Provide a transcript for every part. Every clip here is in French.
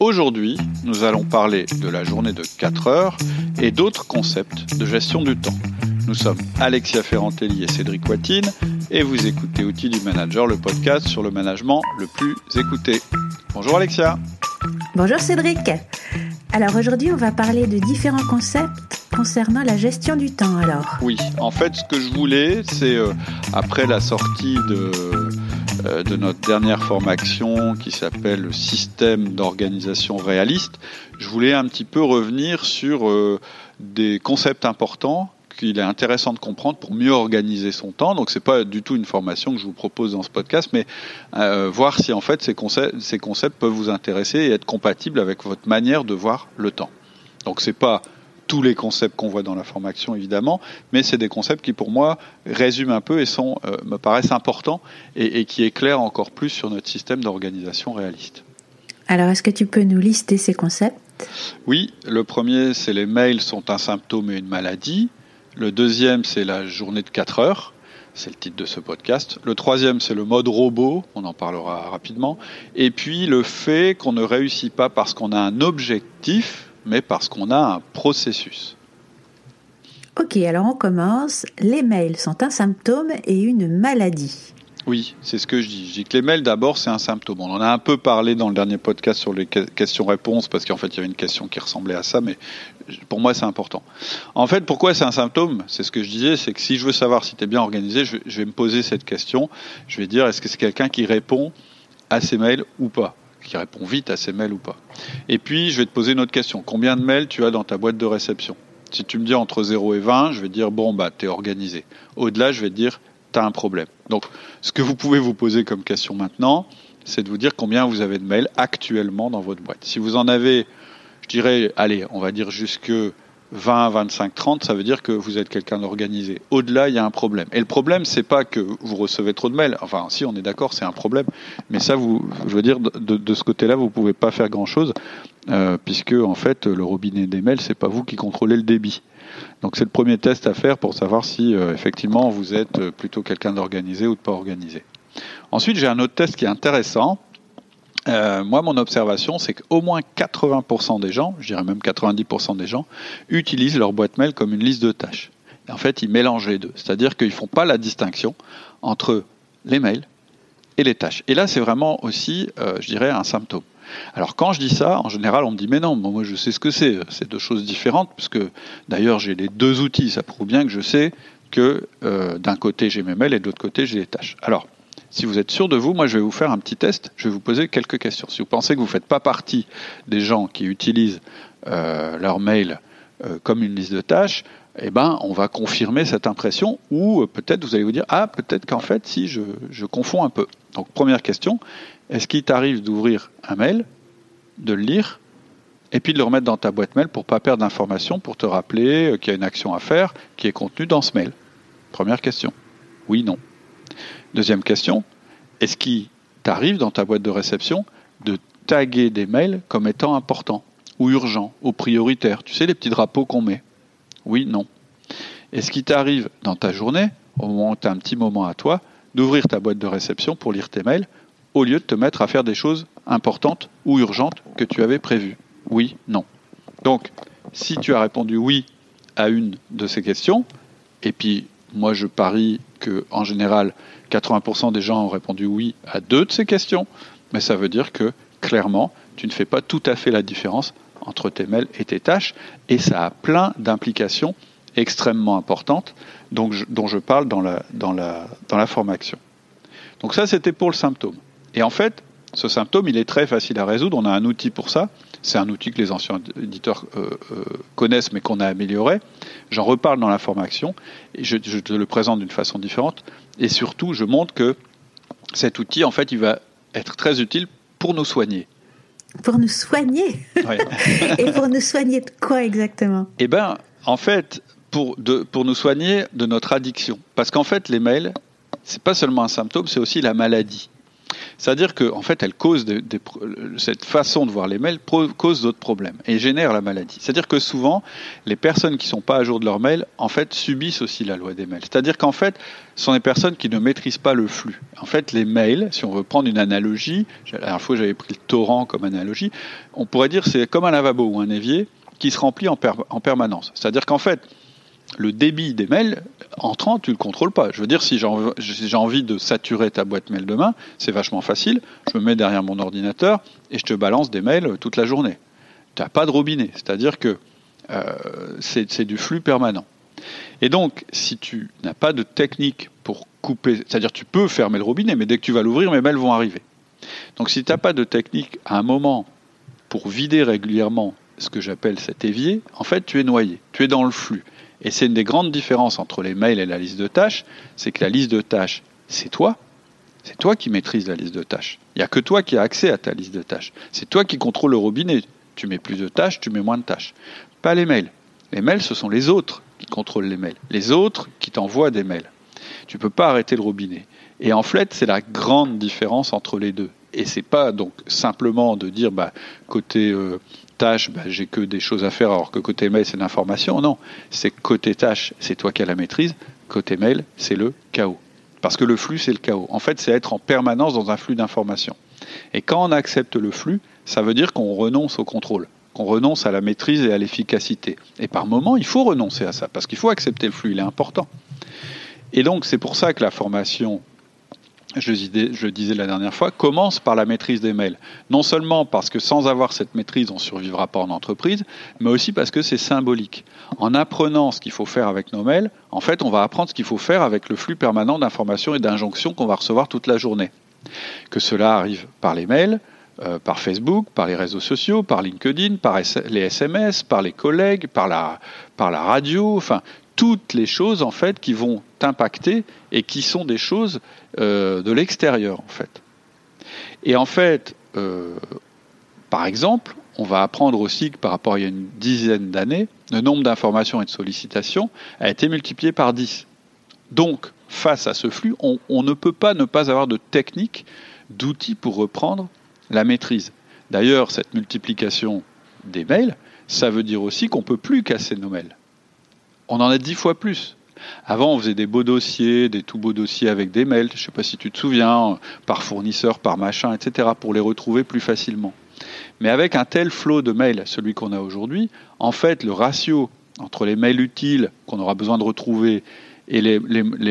Aujourd'hui, nous allons parler de la journée de 4 heures et d'autres concepts de gestion du temps. Nous sommes Alexia Ferrantelli et Cédric Watine et vous écoutez Outils du Manager, le podcast sur le management le plus écouté. Bonjour Alexia. Bonjour Cédric. Alors aujourd'hui, on va parler de différents concepts concernant la gestion du temps alors. Oui, en fait, ce que je voulais, c'est euh, après la sortie de de notre dernière formation qui s'appelle le système d'organisation réaliste, je voulais un petit peu revenir sur euh, des concepts importants qu'il est intéressant de comprendre pour mieux organiser son temps. Donc c'est pas du tout une formation que je vous propose dans ce podcast, mais euh, voir si en fait ces concepts, ces concepts peuvent vous intéresser et être compatibles avec votre manière de voir le temps. Donc c'est pas tous les concepts qu'on voit dans la formation, évidemment, mais c'est des concepts qui, pour moi, résument un peu et sont, euh, me paraissent importants et, qui éclairent encore plus sur notre système d'organisation réaliste. Alors, est-ce que tu peux nous lister ces concepts? Oui, le premier, c'est les mails sont un symptôme et une maladie. Le deuxième, c'est la journée de 4 heures. C'est le titre de ce podcast. Le troisième, c'est le mode robot. On en parlera rapidement. Et puis, le fait qu'on ne réussit pas parce qu'on a un objectif, mais parce qu'on a un processus. Ok, alors on commence. Les mails sont un symptôme et une maladie. Oui, c'est ce que je dis. Je dis que les mails, d'abord, c'est un symptôme. On en a un peu parlé dans le dernier podcast sur les questions-réponses, parce qu'en fait, il y avait une question qui ressemblait à ça, mais pour moi, c'est important. En fait, pourquoi c'est un symptôme? C'est ce que je disais, c'est que si je veux savoir si tu es bien organisé, je vais me poser cette question. Je vais dire, est-ce que c'est quelqu'un qui répond à ces mails ou pas? Qui répond vite à ces mails ou pas. Et puis, je vais te poser une autre question. Combien de mails tu as dans ta boîte de réception? Si tu me dis entre 0 et 20, je vais dire, bon, bah, tu es organisé. Au-delà, je vais te dire, tu as un problème. Donc, ce que vous pouvez vous poser comme question maintenant, c'est de vous dire combien vous avez de mails actuellement dans votre boîte. Si vous en avez, je dirais, allez, on va dire jusque 20, 25, 30, ça veut dire que vous êtes quelqu'un d'organisé. Au-delà, il y a un problème. Et le problème, c'est pas que vous recevez trop de mails. Enfin, si, on est d'accord, c'est un problème. Mais ça, vous, je veux dire, de, ce côté-là, vous pouvez pas faire grand-chose, euh, puisque en fait, le robinet des mails, c'est pas vous qui contrôlez le débit. Donc, c'est le premier test à faire pour savoir si euh, effectivement vous êtes plutôt quelqu'un d'organisé ou de pas organisé. Ensuite, j'ai un autre test qui est intéressant euh, moi, mon observation, c'est qu'au moins 80% des gens, je dirais même 90% des gens, utilisent leur boîte mail comme une liste de tâches. En fait, ils mélangent les deux. C'est-à-dire qu'ils ne font pas la distinction entre les mails et les tâches. Et là, c'est vraiment aussi, euh, je dirais, un symptôme. Alors quand je dis ça, en général, on me dit mais non, moi je sais ce que c'est. C'est deux choses différentes, puisque d'ailleurs j'ai les deux outils. Ça prouve bien que je sais que euh, d'un côté j'ai mes mails et de l'autre côté j'ai les tâches. Alors si vous êtes sûr de vous, moi je vais vous faire un petit test, je vais vous poser quelques questions. Si vous pensez que vous ne faites pas partie des gens qui utilisent euh, leur mail euh, comme une liste de tâches, eh ben, on va confirmer cette impression ou euh, peut-être vous allez vous dire ah peut-être qu'en fait si je, je confonds un peu. Donc première question, est-ce qu'il t'arrive d'ouvrir un mail, de le lire et puis de le remettre dans ta boîte mail pour pas perdre d'informations, pour te rappeler qu'il y a une action à faire qui est contenue dans ce mail? Première question. Oui, non. Deuxième question, est-ce qu'il t'arrive dans ta boîte de réception de taguer des mails comme étant importants ou urgents ou prioritaires? Tu sais, les petits drapeaux qu'on met Oui, non. Est-ce qu'il t'arrive dans ta journée, au moment où tu as un petit moment à toi, d'ouvrir ta boîte de réception pour lire tes mails au lieu de te mettre à faire des choses importantes ou urgentes que tu avais prévues? Oui, non. Donc, si tu as répondu oui à une de ces questions, et puis moi je parie que en général 80% des gens ont répondu oui à deux de ces questions, mais ça veut dire que clairement, tu ne fais pas tout à fait la différence entre tes mails et tes tâches, et ça a plein d'implications extrêmement importantes dont je, parle dans la, dans, la, dans la formation. Donc ça, c'était pour le symptôme. Et en fait, ce symptôme, il est très facile à résoudre. On a un outil pour ça. C'est un outil que les anciens éditeurs euh, euh, connaissent, mais qu'on a amélioré. J'en reparle dans la formation et je, te le présente d'une façon différente. Et surtout, je montre que cet outil, en fait, il va être très utile pour nous soigner. Pour nous soigner Et pour nous soigner de quoi exactement? Eh bien, en fait, pour, de, pour nous soigner de notre addiction. Parce qu'en fait, les mails, c'est pas seulement un symptôme, c'est aussi la maladie. C'est-à-dire qu'en en fait, elle cause des, cette façon de voir les mails cause d'autres problèmes et génère la maladie. C'est-à-dire que souvent, les personnes qui sont pas à jour de leur mail, en fait, subissent aussi la loi des mails. C'est-à-dire qu'en fait, ce sont des personnes qui ne maîtrisent pas le flux. En fait, les mails, si on veut prendre une analogie, la dernière fois j'avais pris le torrent comme analogie, on pourrait dire c'est comme un lavabo ou un évier qui se remplit en permanence. C'est-à-dire qu'en fait, le débit des mails entrant, tu le contrôles pas. Je veux dire, si j'ai envie de saturer ta boîte mail demain, c'est vachement facile. Je me mets derrière mon ordinateur et je te balance des mails toute la journée. Tu n'as pas de robinet, c'est-à-dire que euh, c'est du flux permanent. Et donc, si tu n'as pas de technique pour couper, c'est-à-dire tu peux fermer le robinet, mais dès que tu vas l'ouvrir, mes mails vont arriver. Donc, si tu n'as pas de technique à un moment pour vider régulièrement ce que j'appelle cet évier, en fait, tu es noyé, tu es dans le flux. Et c'est une des grandes différences entre les mails et la liste de tâches, c'est que la liste de tâches, c'est toi. C'est toi qui maîtrises la liste de tâches. Il n'y a que toi qui as accès à ta liste de tâches. C'est toi qui contrôle le robinet. Tu mets plus de tâches, tu mets moins de tâches. Pas les mails. Les mails, ce sont les autres qui contrôlent les mails. Les autres qui t'envoient des mails. Tu ne peux pas arrêter le robinet. Et en fait, c'est la grande différence entre les deux. Et c'est pas donc simplement de dire bah, côté euh, tâche, bah, j'ai que des choses à faire, alors que côté mail, c'est l'information. Non, c'est côté tâche, c'est toi qui as la maîtrise. Côté mail, c'est le chaos. Parce que le flux, c'est le chaos. En fait, c'est être en permanence dans un flux d'informations. Et quand on accepte le flux, ça veut dire qu'on renonce au contrôle, qu'on renonce à la maîtrise et à l'efficacité. Et par moment, il faut renoncer à ça, parce qu'il faut accepter le flux, il est important. Et donc, c'est pour ça que la formation je, je disais la dernière fois, commence par la maîtrise des mails. Non seulement parce que sans avoir cette maîtrise, on ne survivra pas en entreprise, mais aussi parce que c'est symbolique. En apprenant ce qu'il faut faire avec nos mails, en fait, on va apprendre ce qu'il faut faire avec le flux permanent d'informations et d'injonctions qu'on va recevoir toute la journée. Que cela arrive par les mails, euh, par Facebook, par les réseaux sociaux, par LinkedIn, par les SMS, par les collègues, par la, par la radio, enfin, toutes les choses en fait qui vont t'impacter et qui sont des choses euh, de l'extérieur en fait. Et en fait, euh, par exemple, on va apprendre aussi que par rapport à il y a une dizaine d'années, le nombre d'informations et de sollicitations a été multiplié par 10. Donc, face à ce flux, on, on ne peut pas ne pas avoir de technique, d'outils pour reprendre la maîtrise. D'ailleurs, cette multiplication des mails, ça veut dire aussi qu'on ne peut plus casser nos mails on en a dix fois plus. Avant, on faisait des beaux dossiers, des tout beaux dossiers avec des mails, je ne sais pas si tu te souviens, par fournisseur, par machin, etc., pour les retrouver plus facilement. Mais avec un tel flot de mails, celui qu'on a aujourd'hui, en fait, le ratio entre les mails utiles qu'on aura besoin de retrouver et les,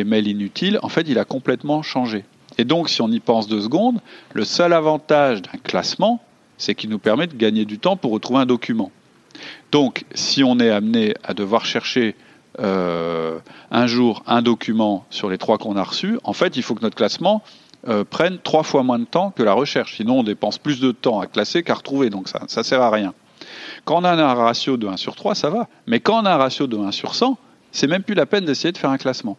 mails inutiles, en fait, il a complètement changé. Et donc, si on y pense deux secondes, le seul avantage d'un classement, c'est qu'il nous permet de gagner du temps pour retrouver un document. Donc, si on est amené à devoir chercher euh, un jour un document sur les trois qu'on a reçus, en fait, il faut que notre classement euh, prenne trois fois moins de temps que la recherche. Sinon, on dépense plus de temps à classer qu'à retrouver, donc ça ne sert à rien. Quand on a un ratio de 1 sur 3, ça va. Mais quand on a un ratio de 1 sur 100, c'est même plus la peine d'essayer de faire un classement.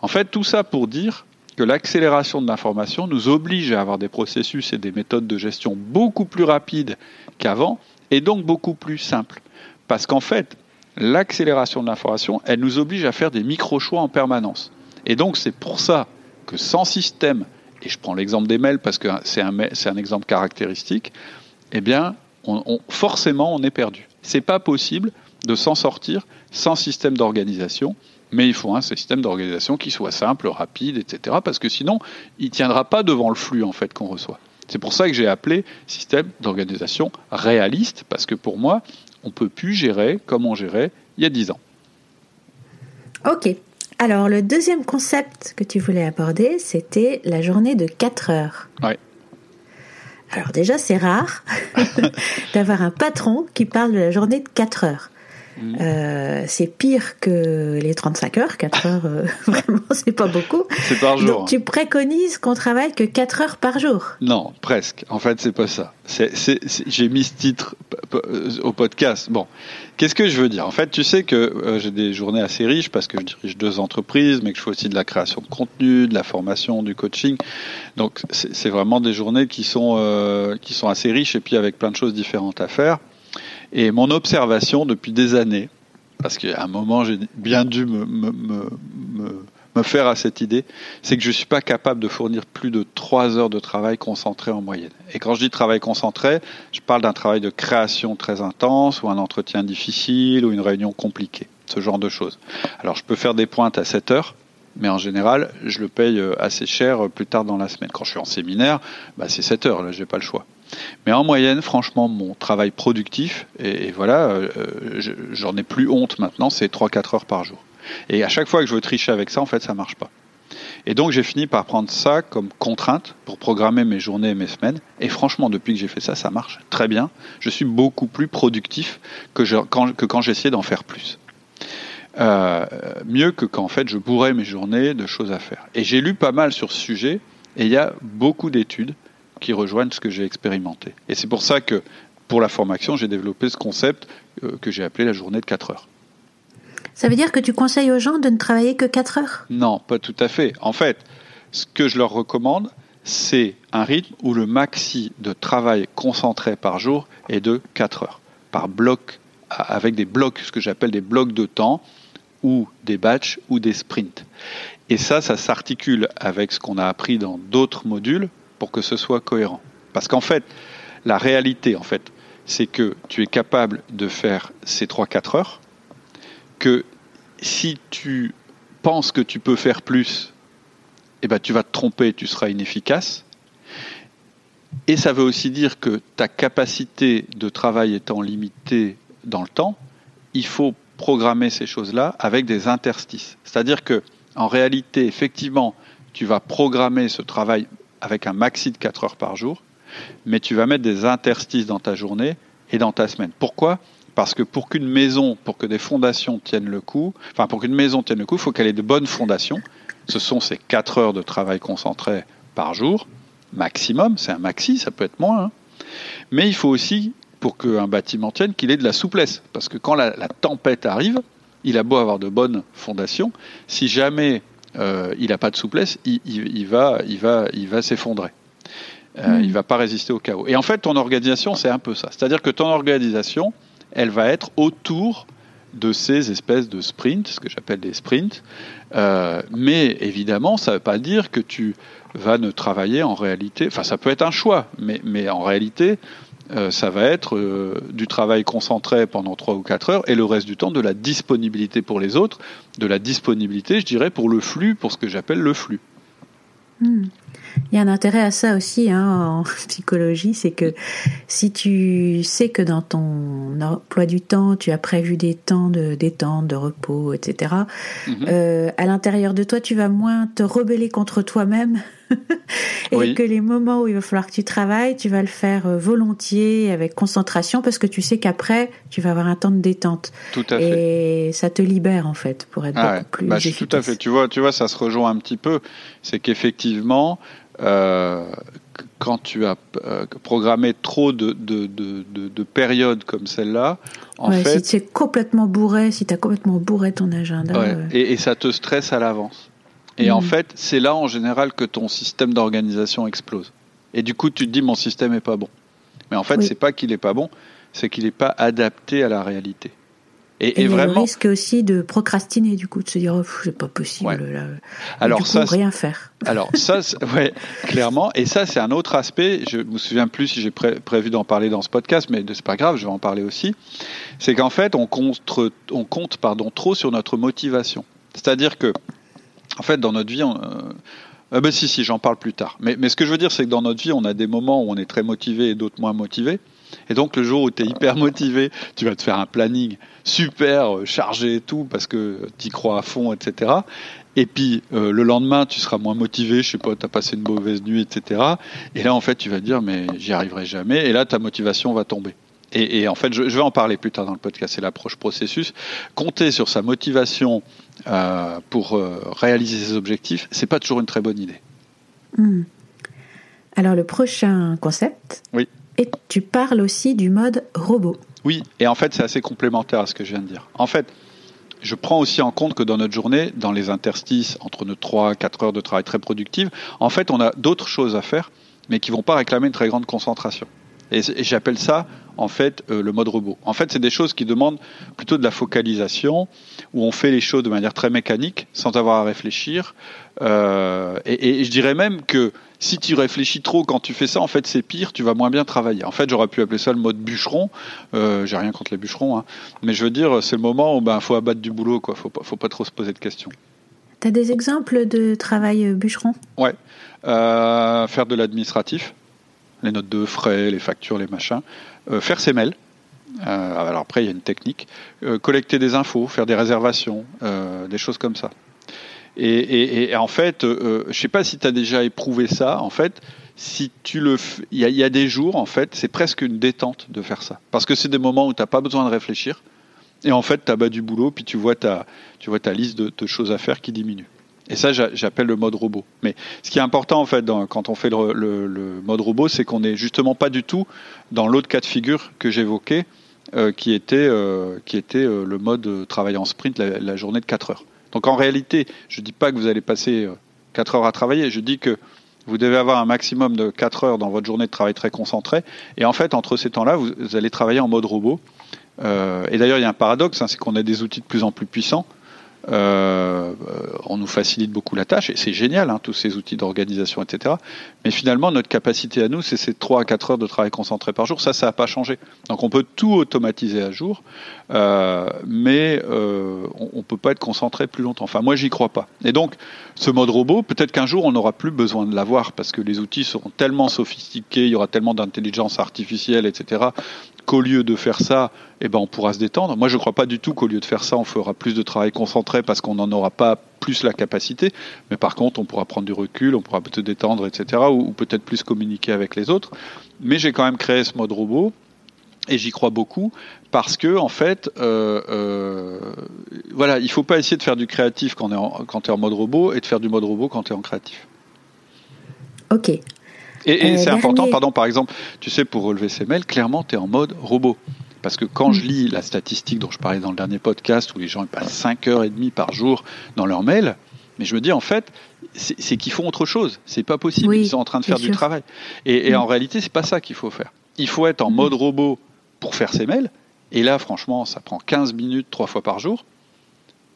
En fait, tout ça pour dire que l'accélération de l'information nous oblige à avoir des processus et des méthodes de gestion beaucoup plus rapides qu'avant, et donc beaucoup plus simples. Parce qu'en fait, l'accélération de l'information, elle nous oblige à faire des micro-choix en permanence. Et donc c'est pour ça que sans système, et je prends l'exemple des mails parce que c'est un, un, exemple caractéristique, eh bien, forcément, on est perdu. C'est pas possible de s'en sortir sans système d'organisation, mais il faut un système d'organisation qui soit simple, rapide, etc. Parce que sinon, il tiendra pas devant le flux en fait qu'on reçoit. C'est pour ça que j'ai appelé système d'organisation réaliste, parce que pour moi, on peut plus gérer comme on gérait il y a 10 ans. Ok. Alors, le deuxième concept que tu voulais aborder, c'était la journée de 4 heures. Oui. Alors déjà, c'est rare d'avoir un patron qui parle de la journée de 4 heures. Mm. Euh, c'est pire que les 35 heures. 4 heures, euh, vraiment, c'est pas beaucoup. C'est par jour. Donc, tu préconises qu'on travaille que 4 heures par jour Non, presque. En fait, c'est pas ça. J'ai mis ce titre au podcast. Bon, qu'est-ce que je veux dire? En fait, tu sais que euh, j'ai des journées assez riches parce que je dirige deux entreprises, mais que je fais aussi de la création de contenu, de la formation, du coaching. Donc, c'est vraiment des journées qui sont, qui sont assez riches et puis avec plein de choses différentes à faire. Et mon observation depuis des années, parce qu'à un moment j'ai bien dû me, faire à cette idée, c'est que je ne suis pas capable de fournir plus de 3 heures de travail concentré en moyenne. Et quand je dis travail concentré, je parle d'un travail de création très intense, ou un entretien difficile, ou une réunion compliquée, ce genre de choses. Alors je peux faire des pointes à 7 heures, mais en général, je le paye euh, assez cher euh, plus tard dans la semaine. Quand je suis en séminaire, bah, c'est 7 heures, là, j'ai pas le choix. Mais en moyenne, franchement, mon travail productif, et, voilà, euh, j'en ai plus honte maintenant, c'est 3-4 heures par jour. Et à chaque fois que je veux tricher avec ça, en fait, ça marche pas. Et donc j'ai fini par prendre ça comme contrainte pour programmer mes journées et mes semaines. Et franchement, depuis que j'ai fait ça, ça marche très bien. Je suis beaucoup plus productif que, quand, que quand j'essayais d'en faire plus. Euh, mieux que quand en fait je bourrais mes journées de choses à faire. Et j'ai lu pas mal sur ce sujet et il y a beaucoup d'études qui rejoignent ce que j'ai expérimenté. Et c'est pour ça que pour la formation, j'ai développé ce concept euh, que j'ai appelé la journée de 4 heures. Ça veut dire que tu conseilles aux gens de ne travailler que 4 heures? Non, pas tout à fait. En fait, ce que je leur recommande, c'est un rythme où le maxi de travail concentré par jour est de 4 heures, par bloc, avec des blocs, ce que j'appelle des blocs de temps, ou des batchs ou des sprints. Et ça, ça s'articule avec ce qu'on a appris dans d'autres modules pour que ce soit cohérent. Parce qu'en fait, la réalité, en fait, c'est que tu es capable de faire ces 3-4 heures, que si tu penses que tu peux faire plus, eh ben, tu vas te tromper, tu seras inefficace. Et ça veut aussi dire que ta capacité de travail étant limitée dans le temps, il faut programmer ces choses-là avec des interstices. C'est-à-dire que, en réalité, effectivement, tu vas programmer ce travail avec un maxi de 4 heures par jour, mais tu vas mettre des interstices dans ta journée et dans ta semaine. Pourquoi? Parce que pour qu'une maison, pour que des fondations tiennent le coup, enfin pour qu'une maison tienne le coup, il faut qu'elle ait de bonnes fondations. Ce sont ces 4 heures de travail concentré par jour, maximum, c'est un maxi, ça peut être moins. Hein. Mais il faut aussi, pour qu'un bâtiment tienne, qu'il ait de la souplesse. Parce que quand la, tempête arrive, il a beau avoir de bonnes fondations, si jamais euh, il n'a pas de souplesse, il, va, il va, il va s'effondrer. Euh, hmm. Il ne va pas résister au chaos. Et en fait, ton organisation, c'est un peu ça. C'est-à-dire que ton organisation, elle va être autour de ces espèces de sprints, ce que j'appelle des sprints. Euh, mais évidemment, ça ne veut pas dire que tu vas ne travailler en réalité. Enfin, ça peut être un choix, mais, mais en réalité, euh, ça va être euh, du travail concentré pendant 3 ou 4 heures et le reste du temps de la disponibilité pour les autres, de la disponibilité, je dirais, pour le flux, pour ce que j'appelle le flux. Hmm. Il y a un intérêt à ça aussi hein, en psychologie, c'est que si tu sais que dans ton emploi du temps, tu as prévu des temps de détente, de repos, etc., mhm. euh, à l'intérieur de toi, tu vas moins te rebeller contre toi-même et que les moments où il va falloir que tu travailles, tu vas le faire euh, volontiers, avec concentration, parce que tu sais qu'après, tu vas avoir un temps de détente. Tout à fait. Et ça te libère, en fait, pour être ah beaucoup plus bah, Tout à fait. Tu vois, tu vois, ça se rejoint un petit peu. C'est qu'effectivement, euh, quand tu as euh, programmé trop de, de, de, de périodes comme celle-là, en fait, si tu es complètement bourré, si tu as complètement bourré ton agenda, et, et, ça te stresse à l'avance. Et en mm. fait, c'est là en général que ton système d'organisation explose. Et du coup, tu te dis mon système est pas bon. Mais en fait, c'est pas qu'il est pas bon, c'est qu'il n'est pas adapté à la réalité. Et, et, vraiment. le risque aussi de procrastiner, du coup, de se dire, oh, c'est pas possible, là. Alors, ça, rien faire. Alors, ça, ouais, clairement. Et ça, c'est un autre aspect. Je me souviens plus si j'ai prévu d'en parler dans ce podcast, mais c'est pas grave, je vais en parler aussi. C'est qu'en fait, on compte, on compte, pardon, trop sur notre motivation. C'est-à-dire que, en fait, dans notre vie, on, euh, euh, ben, si, si, j'en parle plus tard. Mais, mais ce que je veux dire, c'est que dans notre vie, on a des moments où on est très motivé et d'autres moins motivés. Et donc le jour où tu es hyper motivé, tu vas te faire un planning super euh, chargé et tout parce que tu y crois à fond, etc. Et puis euh, le lendemain, tu seras moins motivé, je sais pas, tu as passé une mauvaise nuit, etc. Et là, en fait, tu vas dire, mais j'y arriverai jamais. Et là, ta motivation va tomber. Et, en fait, je, vais en parler plus tard dans le podcast, c'est l'approche processus. Compter sur sa motivation euh, pour réaliser ses objectifs, c'est pas toujours une très bonne idée. Hmm. Alors le prochain concept, oui. Et tu parles aussi du mode robot. Oui, et en fait, c'est assez complémentaire à ce que je viens de dire. En fait, je prends aussi en compte que dans notre journée, dans les interstices entre nos 3 4 heures de travail très productives, en fait, on a d'autres choses à faire, mais qui vont pas réclamer une très grande concentration. Et, j'appelle ça en fait euh, le mode robot. En fait, c'est des choses qui demandent plutôt de la focalisation, où on fait les choses de manière très mécanique, sans avoir à réfléchir. Euh, et, je dirais même que si tu réfléchis trop quand tu fais ça, en fait, c'est pire, tu vas moins bien travailler. En fait, j'aurais pu appeler ça le mode bûcheron. Euh, J'ai rien contre les bûcherons, hein. mais je veux dire, c'est le moment où ben faut abattre du boulot, quoi. Faut pas, faut pas trop se poser de questions. Tu as des exemples de travail bûcheron? Ouais. Faire de l'administratif, les notes de frais, les factures, les machins. Euh, faire ses mails. alors après, il y a une technique. collecter des infos, faire des réservations, des choses comme ça. Et, en fait, je ne sais pas si tu as déjà éprouvé ça. En fait, si tu le, il y, a des jours, en fait, c'est presque une détente de faire ça, parce que c'est des moments où tu n'as pas besoin de réfléchir. Et en fait, tu as bas du boulot, puis tu vois ta, tu vois ta liste de, choses à faire qui diminue. Et ça, j'appelle le mode robot. Mais ce qui est important, en fait, quand on fait le, mode robot, c'est qu'on n'est justement pas du tout dans l'autre cas de figure que j'évoquais, euh, qui était, euh, euh, le mode travail en sprint, la, journée de 4 heures. Donc en réalité, je ne dis pas que vous allez passer 4 heures à travailler, je dis que vous devez avoir un maximum de 4 heures dans votre journée de travail très concentré. Et en fait, entre ces temps-là, vous allez travailler en mode robot. Et d'ailleurs, il y a un paradoxe, hein, c'est qu'on a des outils de plus en plus puissants. Euh, on nous facilite beaucoup la tâche et c'est génial, hein, tous ces outils d'organisation, etc. Mais finalement, notre capacité à nous, c'est ces 3 à 4 heures de travail concentré par jour. Ça, ça n'a pas changé. Donc on peut tout automatiser à jour, euh, mais euh, on ne peut pas être concentré plus longtemps. Enfin, moi, j'y crois pas. Et donc, ce mode robot, peut-être qu'un jour, on n'aura plus besoin de l'avoir parce que les outils seront tellement sophistiqués, il y aura tellement d'intelligence artificielle, etc., qu'au lieu de faire ça, eh ben, on pourra se détendre. Moi, je ne crois pas du tout qu'au lieu de faire ça, on fera plus de travail concentré parce qu'on n'en aura pas plus la capacité. Mais par contre, on pourra prendre du recul, on pourra peut-être détendre, etc. Ou, peut-être plus communiquer avec les autres. Mais j'ai quand même créé ce mode robot. Et j'y crois beaucoup parce que en fait, euh, euh, voilà, il faut pas essayer de faire du créatif quand, quand tu es en mode robot et de faire du mode robot quand tu es en créatif. Ok. Et, euh, c'est important, pardon, par exemple, tu sais, pour relever ces mails, clairement, tu es en mode robot. Parce que quand je mm. lis la statistique dont je parlais dans le dernier podcast, où les gens passent 5 heures et demie par jour dans leur mail, mais je me dis en fait, c'est qu'ils font autre chose. C'est pas possible. ils sont en train de faire du travail. Et, en mm. réalité, c'est pas ça qu'il faut faire. Il faut être en mm. mode robot pour faire ses mails. Et là, franchement, ça prend 15 minutes trois fois par jour.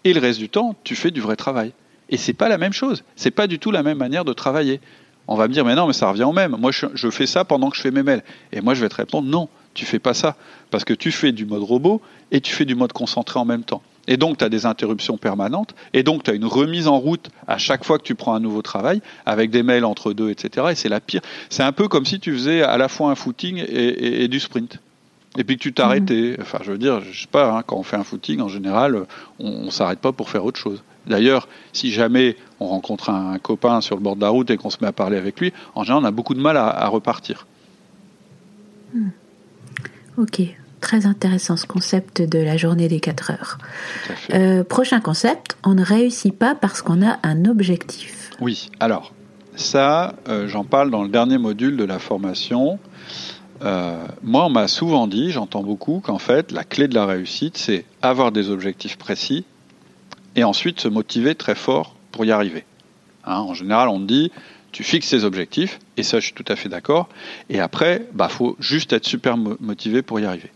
Et le reste du temps, tu fais du vrai travail. Et c'est pas la même chose. C'est pas du tout la même manière de travailler. On va me dire, mais non, mais ça revient au même. Moi, je, fais ça pendant que je fais mes mails. Et moi, je vais te répondre, non, tu fais pas ça. Parce que tu fais du mode robot et tu fais du mode concentré en même temps. Et donc, tu as des interruptions permanentes. Et donc, tu as une remise en route à chaque fois que tu prends un nouveau travail, avec des mails entre deux, etc. Et c'est la pire. C'est un peu comme si tu faisais à la fois un footing et, du sprint. Et puis que tu t'arrêtais. Mmh. Enfin, je veux dire, je sais pas, hein, quand on fait un footing, en général, on, ne s'arrête pas pour faire autre chose. D'ailleurs, si jamais on rencontre un copain sur le bord de la route et qu'on se met à parler avec lui, en général, on a beaucoup de mal à, repartir. Hmm. Ok, très intéressant ce concept de la journée des 4 heures. Euh, prochain concept, on ne réussit pas parce qu'on a un objectif. Oui, alors ça, euh, j'en parle dans le dernier module de la formation. Euh, moi, on m'a souvent dit, j'entends beaucoup, qu'en fait, la clé de la réussite, c'est avoir des objectifs précis et ensuite se motiver très fort pour y arriver. Hein, en général, on dit, tu fixes tes objectifs, et ça je suis tout à fait d'accord, et après, bah, faut juste être super motivé pour y arriver.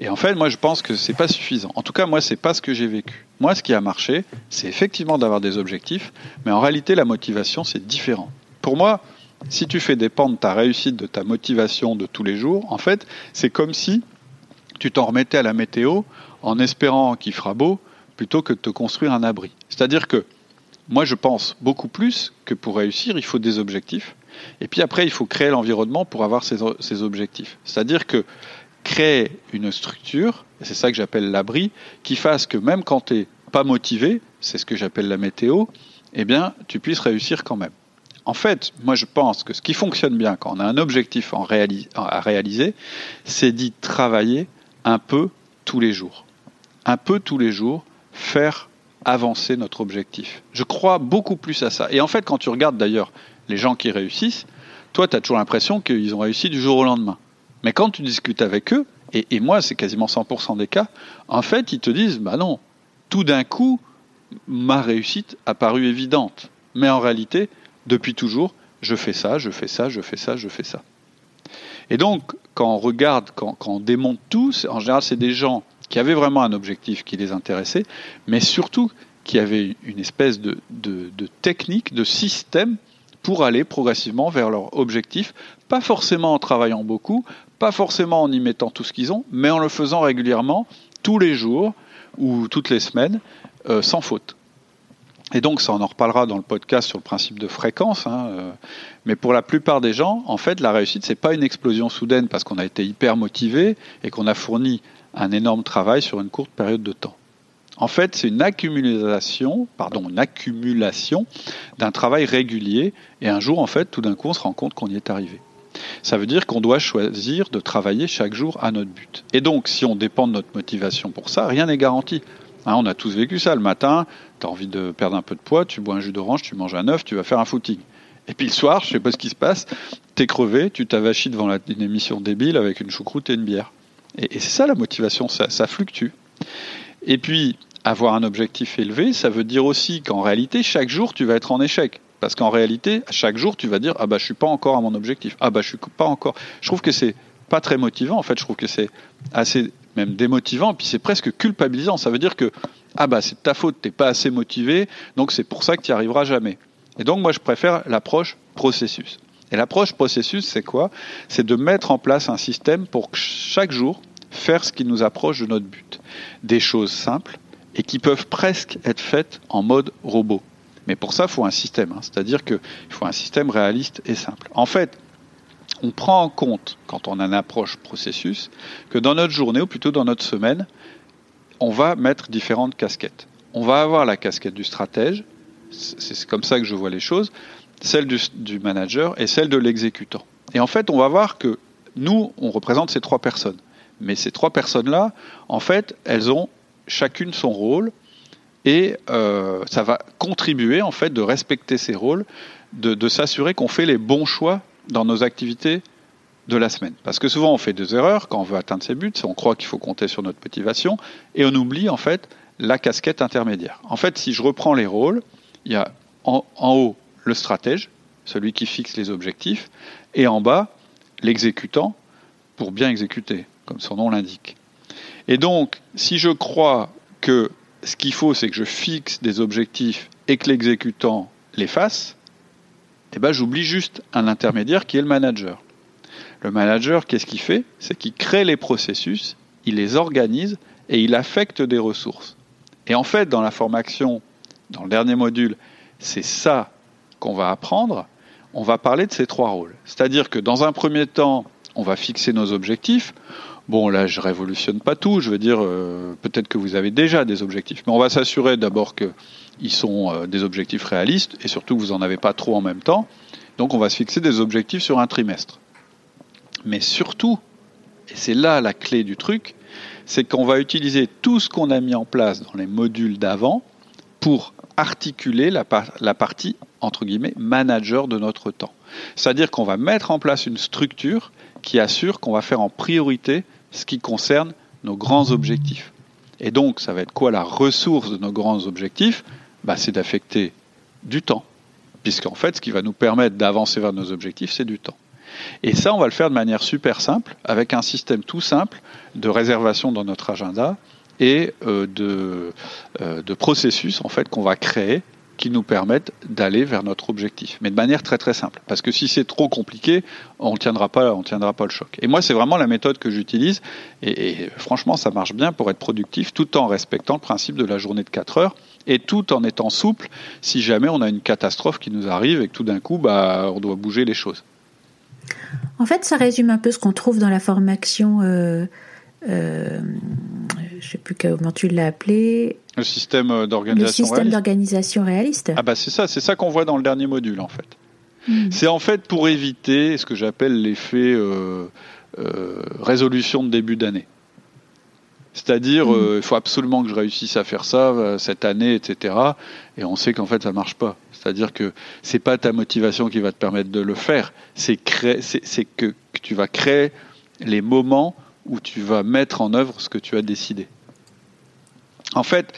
Et en fait, moi je pense que c'est pas suffisant. En tout cas, moi c'est pas ce que j'ai vécu. Moi, ce qui a marché, c'est effectivement d'avoir des objectifs, mais en réalité, la motivation c'est différent. Pour moi, si tu fais dépendre ta réussite de ta motivation de tous les jours, en fait, c'est comme si tu t'en remettais à la météo en espérant qu'il fera beau, plutôt que de te construire un abri. C'est-à-dire que moi, je pense beaucoup plus que pour réussir, il faut des objectifs. Et puis après, il faut créer l'environnement pour avoir ces, objectifs. C'est-à-dire que créer une structure, et c'est ça que j'appelle l'abri, qui fasse que même quand tu n'es pas motivé, c'est ce que j'appelle la météo, eh bien, tu puisses réussir quand même. En fait, moi je pense que ce qui fonctionne bien quand on a un objectif à réaliser, c'est d'y travailler un peu tous les jours. Un peu tous les jours faire avancer notre objectif. Je crois beaucoup plus à ça. Et en fait, quand tu regardes d'ailleurs les gens qui réussissent, toi, tu as toujours l'impression qu'ils ont réussi du jour au lendemain. Mais quand tu discutes avec eux, et, moi, c'est quasiment 100% des cas, en fait, ils te disent, bah non, tout d'un coup, ma réussite a paru évidente. Mais en réalité, depuis toujours, je fais ça, je fais ça, je fais ça, je fais ça. Et donc, quand on regarde, quand, on démonte tout, en général, c'est des gens qui avaient vraiment un objectif qui les intéressait, mais surtout qui avaient une espèce de, technique, de système pour aller progressivement vers leur objectif, pas forcément en travaillant beaucoup, pas forcément en y mettant tout ce qu'ils ont, mais en le faisant régulièrement, tous les jours ou toutes les semaines, euh, sans faute. Et donc, ça, on en reparlera dans le podcast sur le principe de fréquence. Hein, euh, mais pour la plupart des gens, en fait, la réussite, c'est pas une explosion soudaine parce qu'on a été hyper motivé et qu'on a fourni un énorme travail sur une courte période de temps. En fait, c'est une accumulation, d'un travail régulier. Et un jour, en fait, tout d'un coup, on se rend compte qu'on y est arrivé. Ça veut dire qu'on doit choisir de travailler chaque jour à notre but. Et donc, si on dépend de notre motivation pour ça, rien n'est garanti. Hein, on a tous vécu ça. Le matin, tu as envie de perdre un peu de poids, tu bois un jus d'orange, tu manges un œuf, tu vas faire un footing. Et puis le soir, je sais pas ce qui se passe, tu es crevé, tu t'avachis devant une émission débile avec une choucroute et une bière. Et, c'est ça la motivation, ça, fluctue. Et puis, avoir un objectif élevé, ça veut dire aussi qu'en réalité, chaque jour, tu vas être en échec. Parce qu'en réalité, chaque jour, tu vas dire ah bah je suis pas encore à mon objectif. Ah bah je suis pas encore. Je trouve que c'est pas très motivant. En fait, je trouve que c'est assez même démotivant. Puis c'est presque culpabilisant. Ça veut dire que ah bah c'est ta faute, t'es pas assez motivé, donc c'est pour ça que tu n'y arriveras jamais. Et donc moi je préfère l'approche processus. Et l'approche processus, c'est quoi? C'est de mettre en place un système pour chaque jour faire ce qui nous approche de notre but. Des choses simples et qui peuvent presque être faites en mode robot. Mais pour ça, il faut un système. Hein. C'est-à-dire qu'il faut un système réaliste et simple. En fait, on prend en compte, quand on a une approche processus, que dans notre journée, ou plutôt dans notre semaine, on va mettre différentes casquettes. On va avoir la casquette du stratège, c'est comme ça que je vois les choses, celle du, manager et celle de l'exécutant. Et en fait, on va voir que nous, on représente ces trois personnes. Mais ces trois personnes-là, en fait, elles ont chacune son rôle et euh, ça va contribuer en fait de respecter ces rôles, de, s'assurer qu'on fait les bons choix dans nos activités de la semaine. Parce que souvent on fait des erreurs quand on veut atteindre ses buts, on croit qu'il faut compter sur notre motivation et on oublie en fait la casquette intermédiaire. En fait, si je reprends les rôles, il y a en, en haut le stratège, celui qui fixe les objectifs, et en bas l'exécutant pour bien exécuter, comme son nom l'indique. Et donc, si je crois que ce qu'il faut, c'est que je fixe des objectifs et que l'exécutant les fasse, eh ben, j'oublie juste un intermédiaire qui est le manager. Le manager, qu'est-ce qu'il fait? C'est qu'il crée les processus, il les organise et il affecte des ressources. Et en fait, dans la formation, dans le dernier module, c'est ça qu'on va apprendre. On va parler de ces trois rôles. C'est-à-dire que dans un premier temps, on va fixer nos objectifs. Bon, là, je révolutionne pas tout. Je veux dire, euh, peut-être que vous avez déjà des objectifs, mais on va s'assurer d'abord qu'ils sont euh, des objectifs réalistes et surtout que vous en avez pas trop en même temps. Donc, on va se fixer des objectifs sur un trimestre. Mais surtout, et c'est là la clé du truc, c'est qu'on va utiliser tout ce qu'on a mis en place dans les modules d'avant pour articuler la partie entre guillemets manager de notre temps. C'est-à-dire qu'on va mettre en place une structure qui assure qu'on va faire en priorité ce qui concerne nos grands objectifs. Et donc, ça va être quoi la ressource de nos grands objectifs? Bah, C'est d'affecter du temps. Puisqu'en fait, ce qui va nous permettre d'avancer vers nos objectifs, c'est du temps. Et ça, on va le faire de manière super simple, avec un système tout simple de réservation dans notre agenda et euh, de, euh, de processus en fait qu'on va créer qui nous permettent d'aller vers notre objectif, mais de manière très très simple. Parce que si c'est trop compliqué, on ne tiendra pas, tiendra pas le choc. Et moi, c'est vraiment la méthode que j'utilise, et, franchement, ça marche bien pour être productif, tout en respectant le principe de la journée de 4 heures, et tout en étant souple si jamais on a une catastrophe qui nous arrive et que tout d'un coup, bah, on doit bouger les choses. En fait, ça résume un peu ce qu'on trouve dans la formation. Euh, euh, je ne sais plus comment tu l'as appelé. Le système d'organisation. Le système d'organisation réaliste. Ah bah c'est ça, c'est ça qu'on voit dans le dernier module en fait. Hmm. C'est en fait pour éviter ce que j'appelle l'effet euh, euh, résolution de début d'année. C'est-à-dire, hmm. euh, il faut absolument que je réussisse à faire ça cette année, etc. Et on sait qu'en fait, ça marche pas. C'est-à-dire que c'est pas ta motivation qui va te permettre de le faire. C'est que, que tu vas créer les moments où tu vas mettre en œuvre ce que tu as décidé. En fait,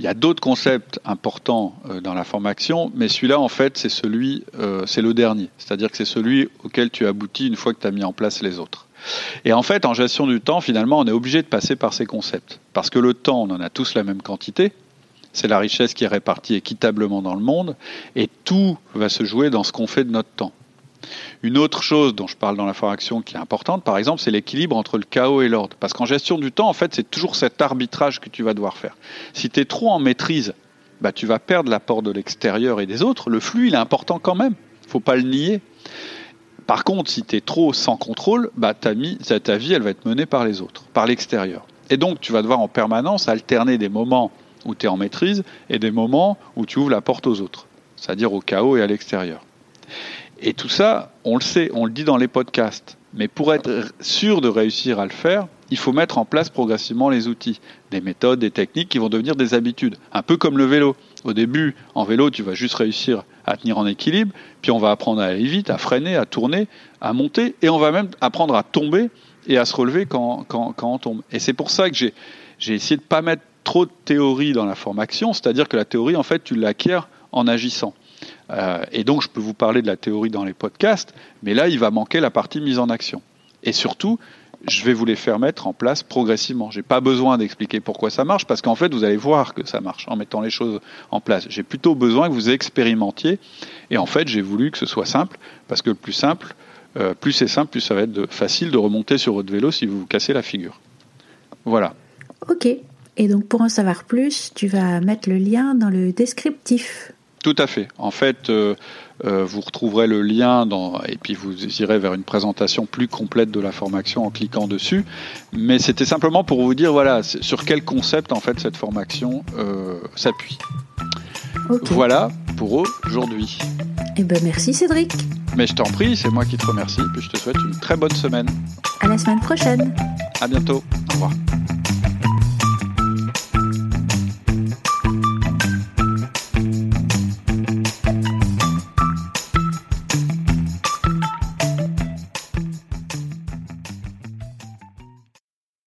Il y a d'autres concepts importants euh, dans la formation, mais celui-là, en fait, c'est celui, euh, c'est le dernier. C'est-à-dire que c'est celui auquel tu aboutis une fois que tu as mis en place les autres. Et en fait, en gestion du temps, finalement, on est obligé de passer par ces concepts. Parce que le temps, on en a tous la même quantité. C'est la richesse qui est répartie équitablement dans le monde. Et tout va se jouer dans ce qu'on fait de notre temps. Une autre chose dont je parle dans la formation qui est importante, par exemple, c'est l'équilibre entre le chaos et l'ordre. Parce qu'en gestion du temps, en fait, c'est toujours cet arbitrage que tu vas devoir faire. Si tu es trop en maîtrise, bah, tu vas perdre l'apport de l'extérieur et des autres. Le flux, il est important quand même. faut pas le nier. Par contre, si tu es trop sans contrôle, bah, ta, ta vie, elle va être menée par les autres, par l'extérieur. Et donc, tu vas devoir en permanence alterner des moments où tu es en maîtrise et des moments où tu ouvres la porte aux autres, c'est-à-dire au chaos et à l'extérieur. Et tout ça, on le sait, on le dit dans les podcasts. Mais pour être sûr de réussir à le faire, il faut mettre en place progressivement les outils, des méthodes, des techniques qui vont devenir des habitudes. Un peu comme le vélo. Au début, en vélo, tu vas juste réussir à tenir en équilibre, puis on va apprendre à aller vite, à freiner, à tourner, à monter, et on va même apprendre à tomber et à se relever quand, on tombe. Et c'est pour ça que j'ai, j'ai essayé de ne pas mettre trop de théorie dans la formation, c'est-à-dire que la théorie, en fait, tu l'acquiers en agissant. Euh, et donc, je peux vous parler de la théorie dans les podcasts, mais là, il va manquer la partie mise en action. Et surtout, je vais vous les faire mettre en place progressivement. J'ai pas besoin d'expliquer pourquoi ça marche, parce qu'en fait, vous allez voir que ça marche en mettant les choses en place. J'ai plutôt besoin que vous expérimentiez. Et en fait, j'ai voulu que ce soit simple, parce que le plus simple, euh, plus c'est simple, plus ça va être facile de remonter sur votre vélo si vous vous cassez la figure. Voilà. Ok. Et donc, pour en savoir plus, tu vas mettre le lien dans le descriptif. Tout à fait. En fait, euh, euh, vous retrouverez le lien dans, et puis vous irez vers une présentation plus complète de la formation en cliquant dessus. Mais c'était simplement pour vous dire voilà sur quel concept en fait cette formation euh, s'appuie. Voilà pour aujourd'hui. Eh ben merci Cédric. Mais je t'en prie, c'est moi qui te remercie. Puis je te souhaite une très bonne semaine. À la semaine prochaine. À bientôt. Au revoir.